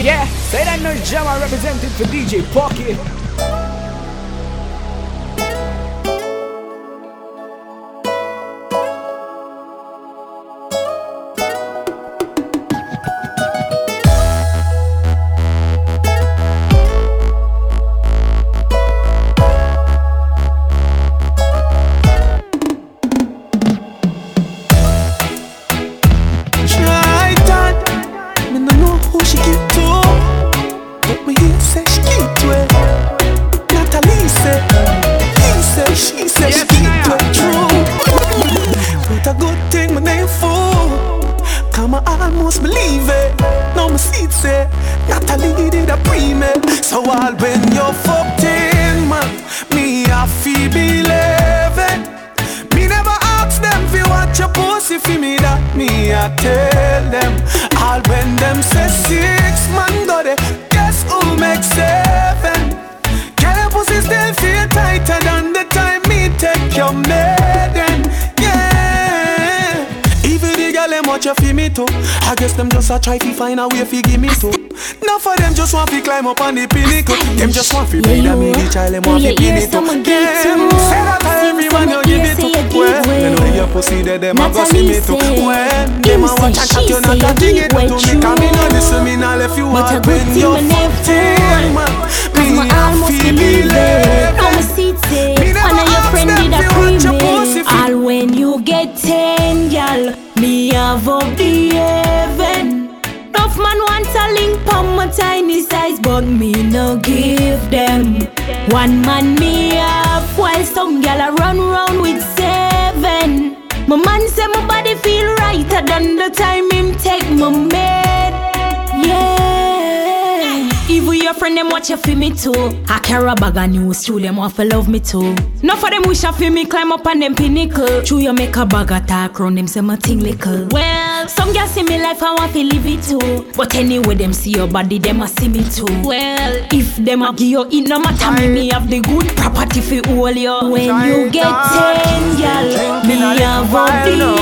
Yeah, say that no Jama represented for DJ Porky. Say, Natalie did a pre-med, so all when you're fucked in, man, me I feel believe it. Me never ask them fi watch your pussy fi me that me I tell them All when them say six man I guess them just a try fi find a way fi give me too Now for them just want fi climb up on the pinnacle. Them just want be you the me the child them want you pin it up Them say that See everyone you someone give it you to Well, way. you know your pussy there them a go see me too When him them a watch and chat you not a you thing it to me. Come me no true. listen me now left you out when you're me never fucking man. Cause Me tiny size But me no give them. One man me up While some gal a run round with seven. My man say my body feel righter than the time him take my med. Yeah Even your friend them watch you for me too I carry a bag of news True them want to love me too. Enough for them wish I feel me climb up on them pinnacle. True you make a bag of talk round them say my thing little. Well some girls see me life I want to live it too. But anyway them see your body them a see me too. Well if them a give you it no matter me me have the good property for all you. When you get ten girl me have up the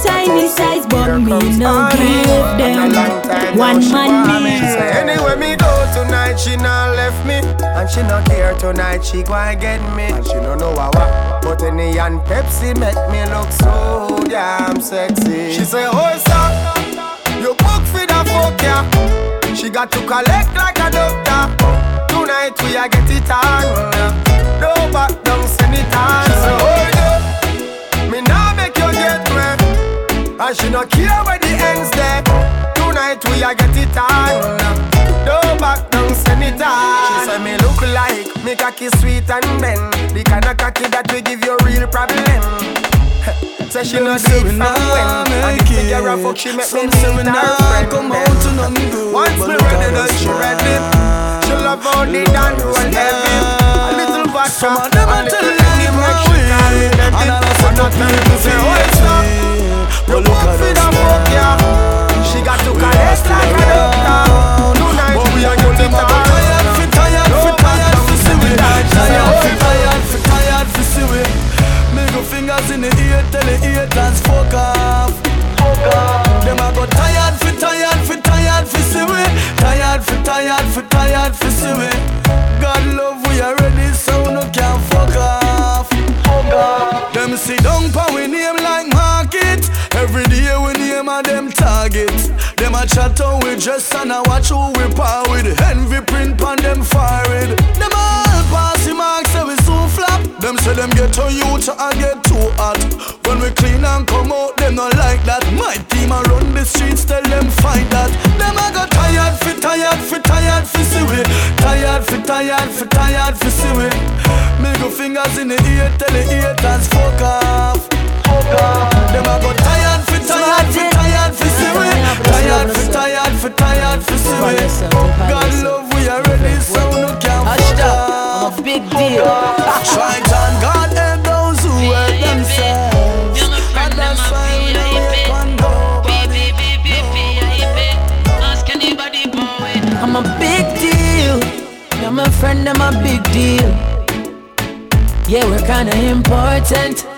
tiny size But me no give them One man me Anyway, me go tonight, she not left me. And she not care tonight, she go and get me. And she don't know how But any and Pepsi make me look so damn sexy. She say, oh, sir, you book for the fuck, yeah. She got to collect like a doctor. Tonight we a get it on. No back down, send it no care where the ends there. Tonight we a get it on. No back down, send it on. She say me look like me cocky sweet and bend. The kind of cocky that will give you real problem. Say she no do it from when And the figure of fuck she make me meet her friend come then. out to none good Once me look ready at then she now. ready She love how the dan roll heavy A little vodka Some of them a a tell little them Henny them make a she call me win. daddy And all a them target. Them a chat how we dress and a watch who we par with. Envy print on them forehead. Them all passy marks say we so flap Them say them get on you to and get too hot. When we clean and come out them not like that. My team a run the streets tell them find that. Them a go tired fi tired fi tired fi see we. Tired fi tired fi tired fi see we. Middle fingers in the ear tell the haters Fuck off Them a go tired tired tired fi see we Tired tired tired fi see we God love we already so no can fuck off I'm a big deal. Try and God help those who help themselves. And that's why we don't let one go I'm a big deal. Yeah, my friend, I'm a big deal. Yeah, we're kinda important.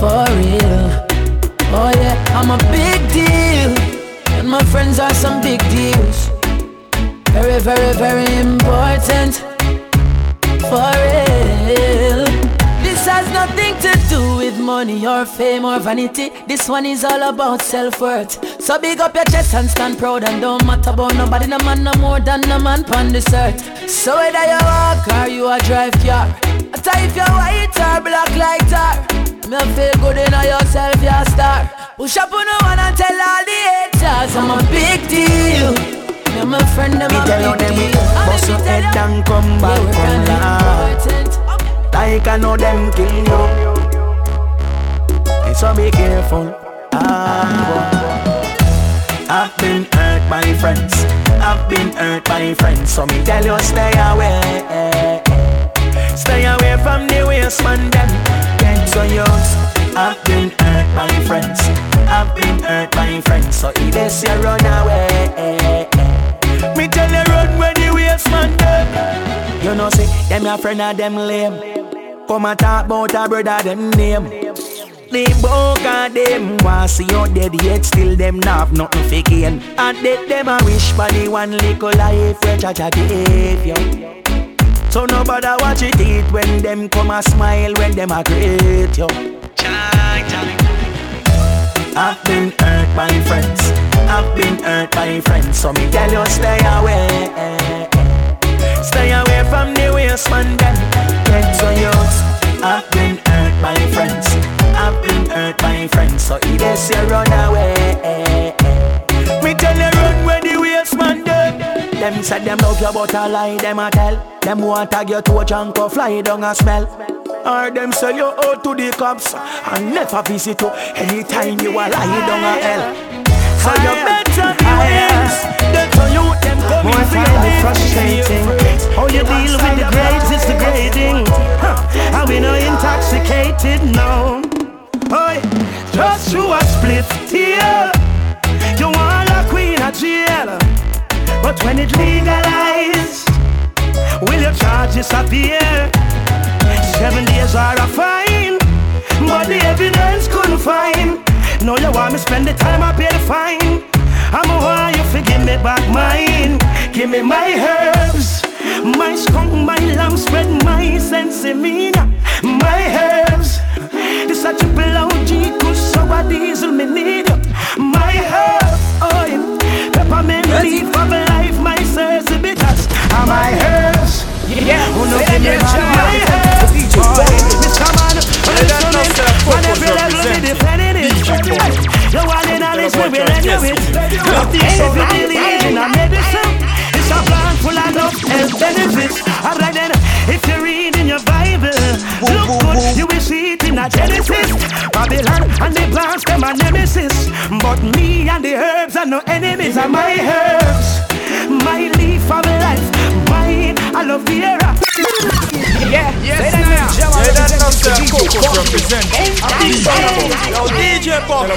For real. Oh yeah, I'm a big deal. And my friends are some big deals. Very, very, very important. For real. This has nothing to do with money or fame or vanity. This one is all about self-worth. So big up your chest and stand proud and don't matter about nobody. No man no more than no man on this earth. So whether you walk or you a drive car, I if you're white or black like tar, me feel good in yourself, you're star. Push up on the one and tell all the haters I'm a big deal. You're my friend, I'm a big deal. Bust your head and come back, come back. Like I know them kill you. So be careful. Ah, I've been hurt by friends. I've been hurt by friends. So me tell you stay away. So if they say run away, me tell you run when the waste man dead. You know say them your friend of them lame. Come and talk about a brother them name. They both of them want see you dead yet still them not have nothing for gain. And they them a wish for the one little life where cha cha give you. So nobody watch it eat when them come a smile when them a greet you. I've been by friends. I've been hurt by friends. So me tell you stay away. Stay away from the waste man them. So youth. I've been hurt by friends. I've been hurt by friends. So it is you run away. Me tell you run where the waste man them. Them said them love you but a lie them a tell. Them want tag you to a junk or fly down a smell. Or them sell you out to the cops and never visit you anytime you are lying down a hell. So you better be wise. That's how you them come More it frustrating. How you deal with the grades is degrading. And we no intoxicated, no. Oi, just through a split tear. You want a queen of jail. But when it legalized, will your charges appear? Spend the time I pay the fine. I'm a want you forgive me back mine. Give me my herbs, my skunk, my lamb spread, my sensimina, my herbs. This a triple OG, cause so a diesel me need. My herbs, Love the if you believe in a medicine. It's a plant full of enough health benefits. Alright then, if you read in your Bible, look good, you will see it in a Genesis. Babylon and the plants, them are nemesis. But me and the herbs are no enemies, are my herbs. My leaf of life, mine, I love the era. Yeah, Yes, say that now. Jam Yeah, that representing enough for say DJ Coco Porky. represent. Yo, DJ Pop. Tell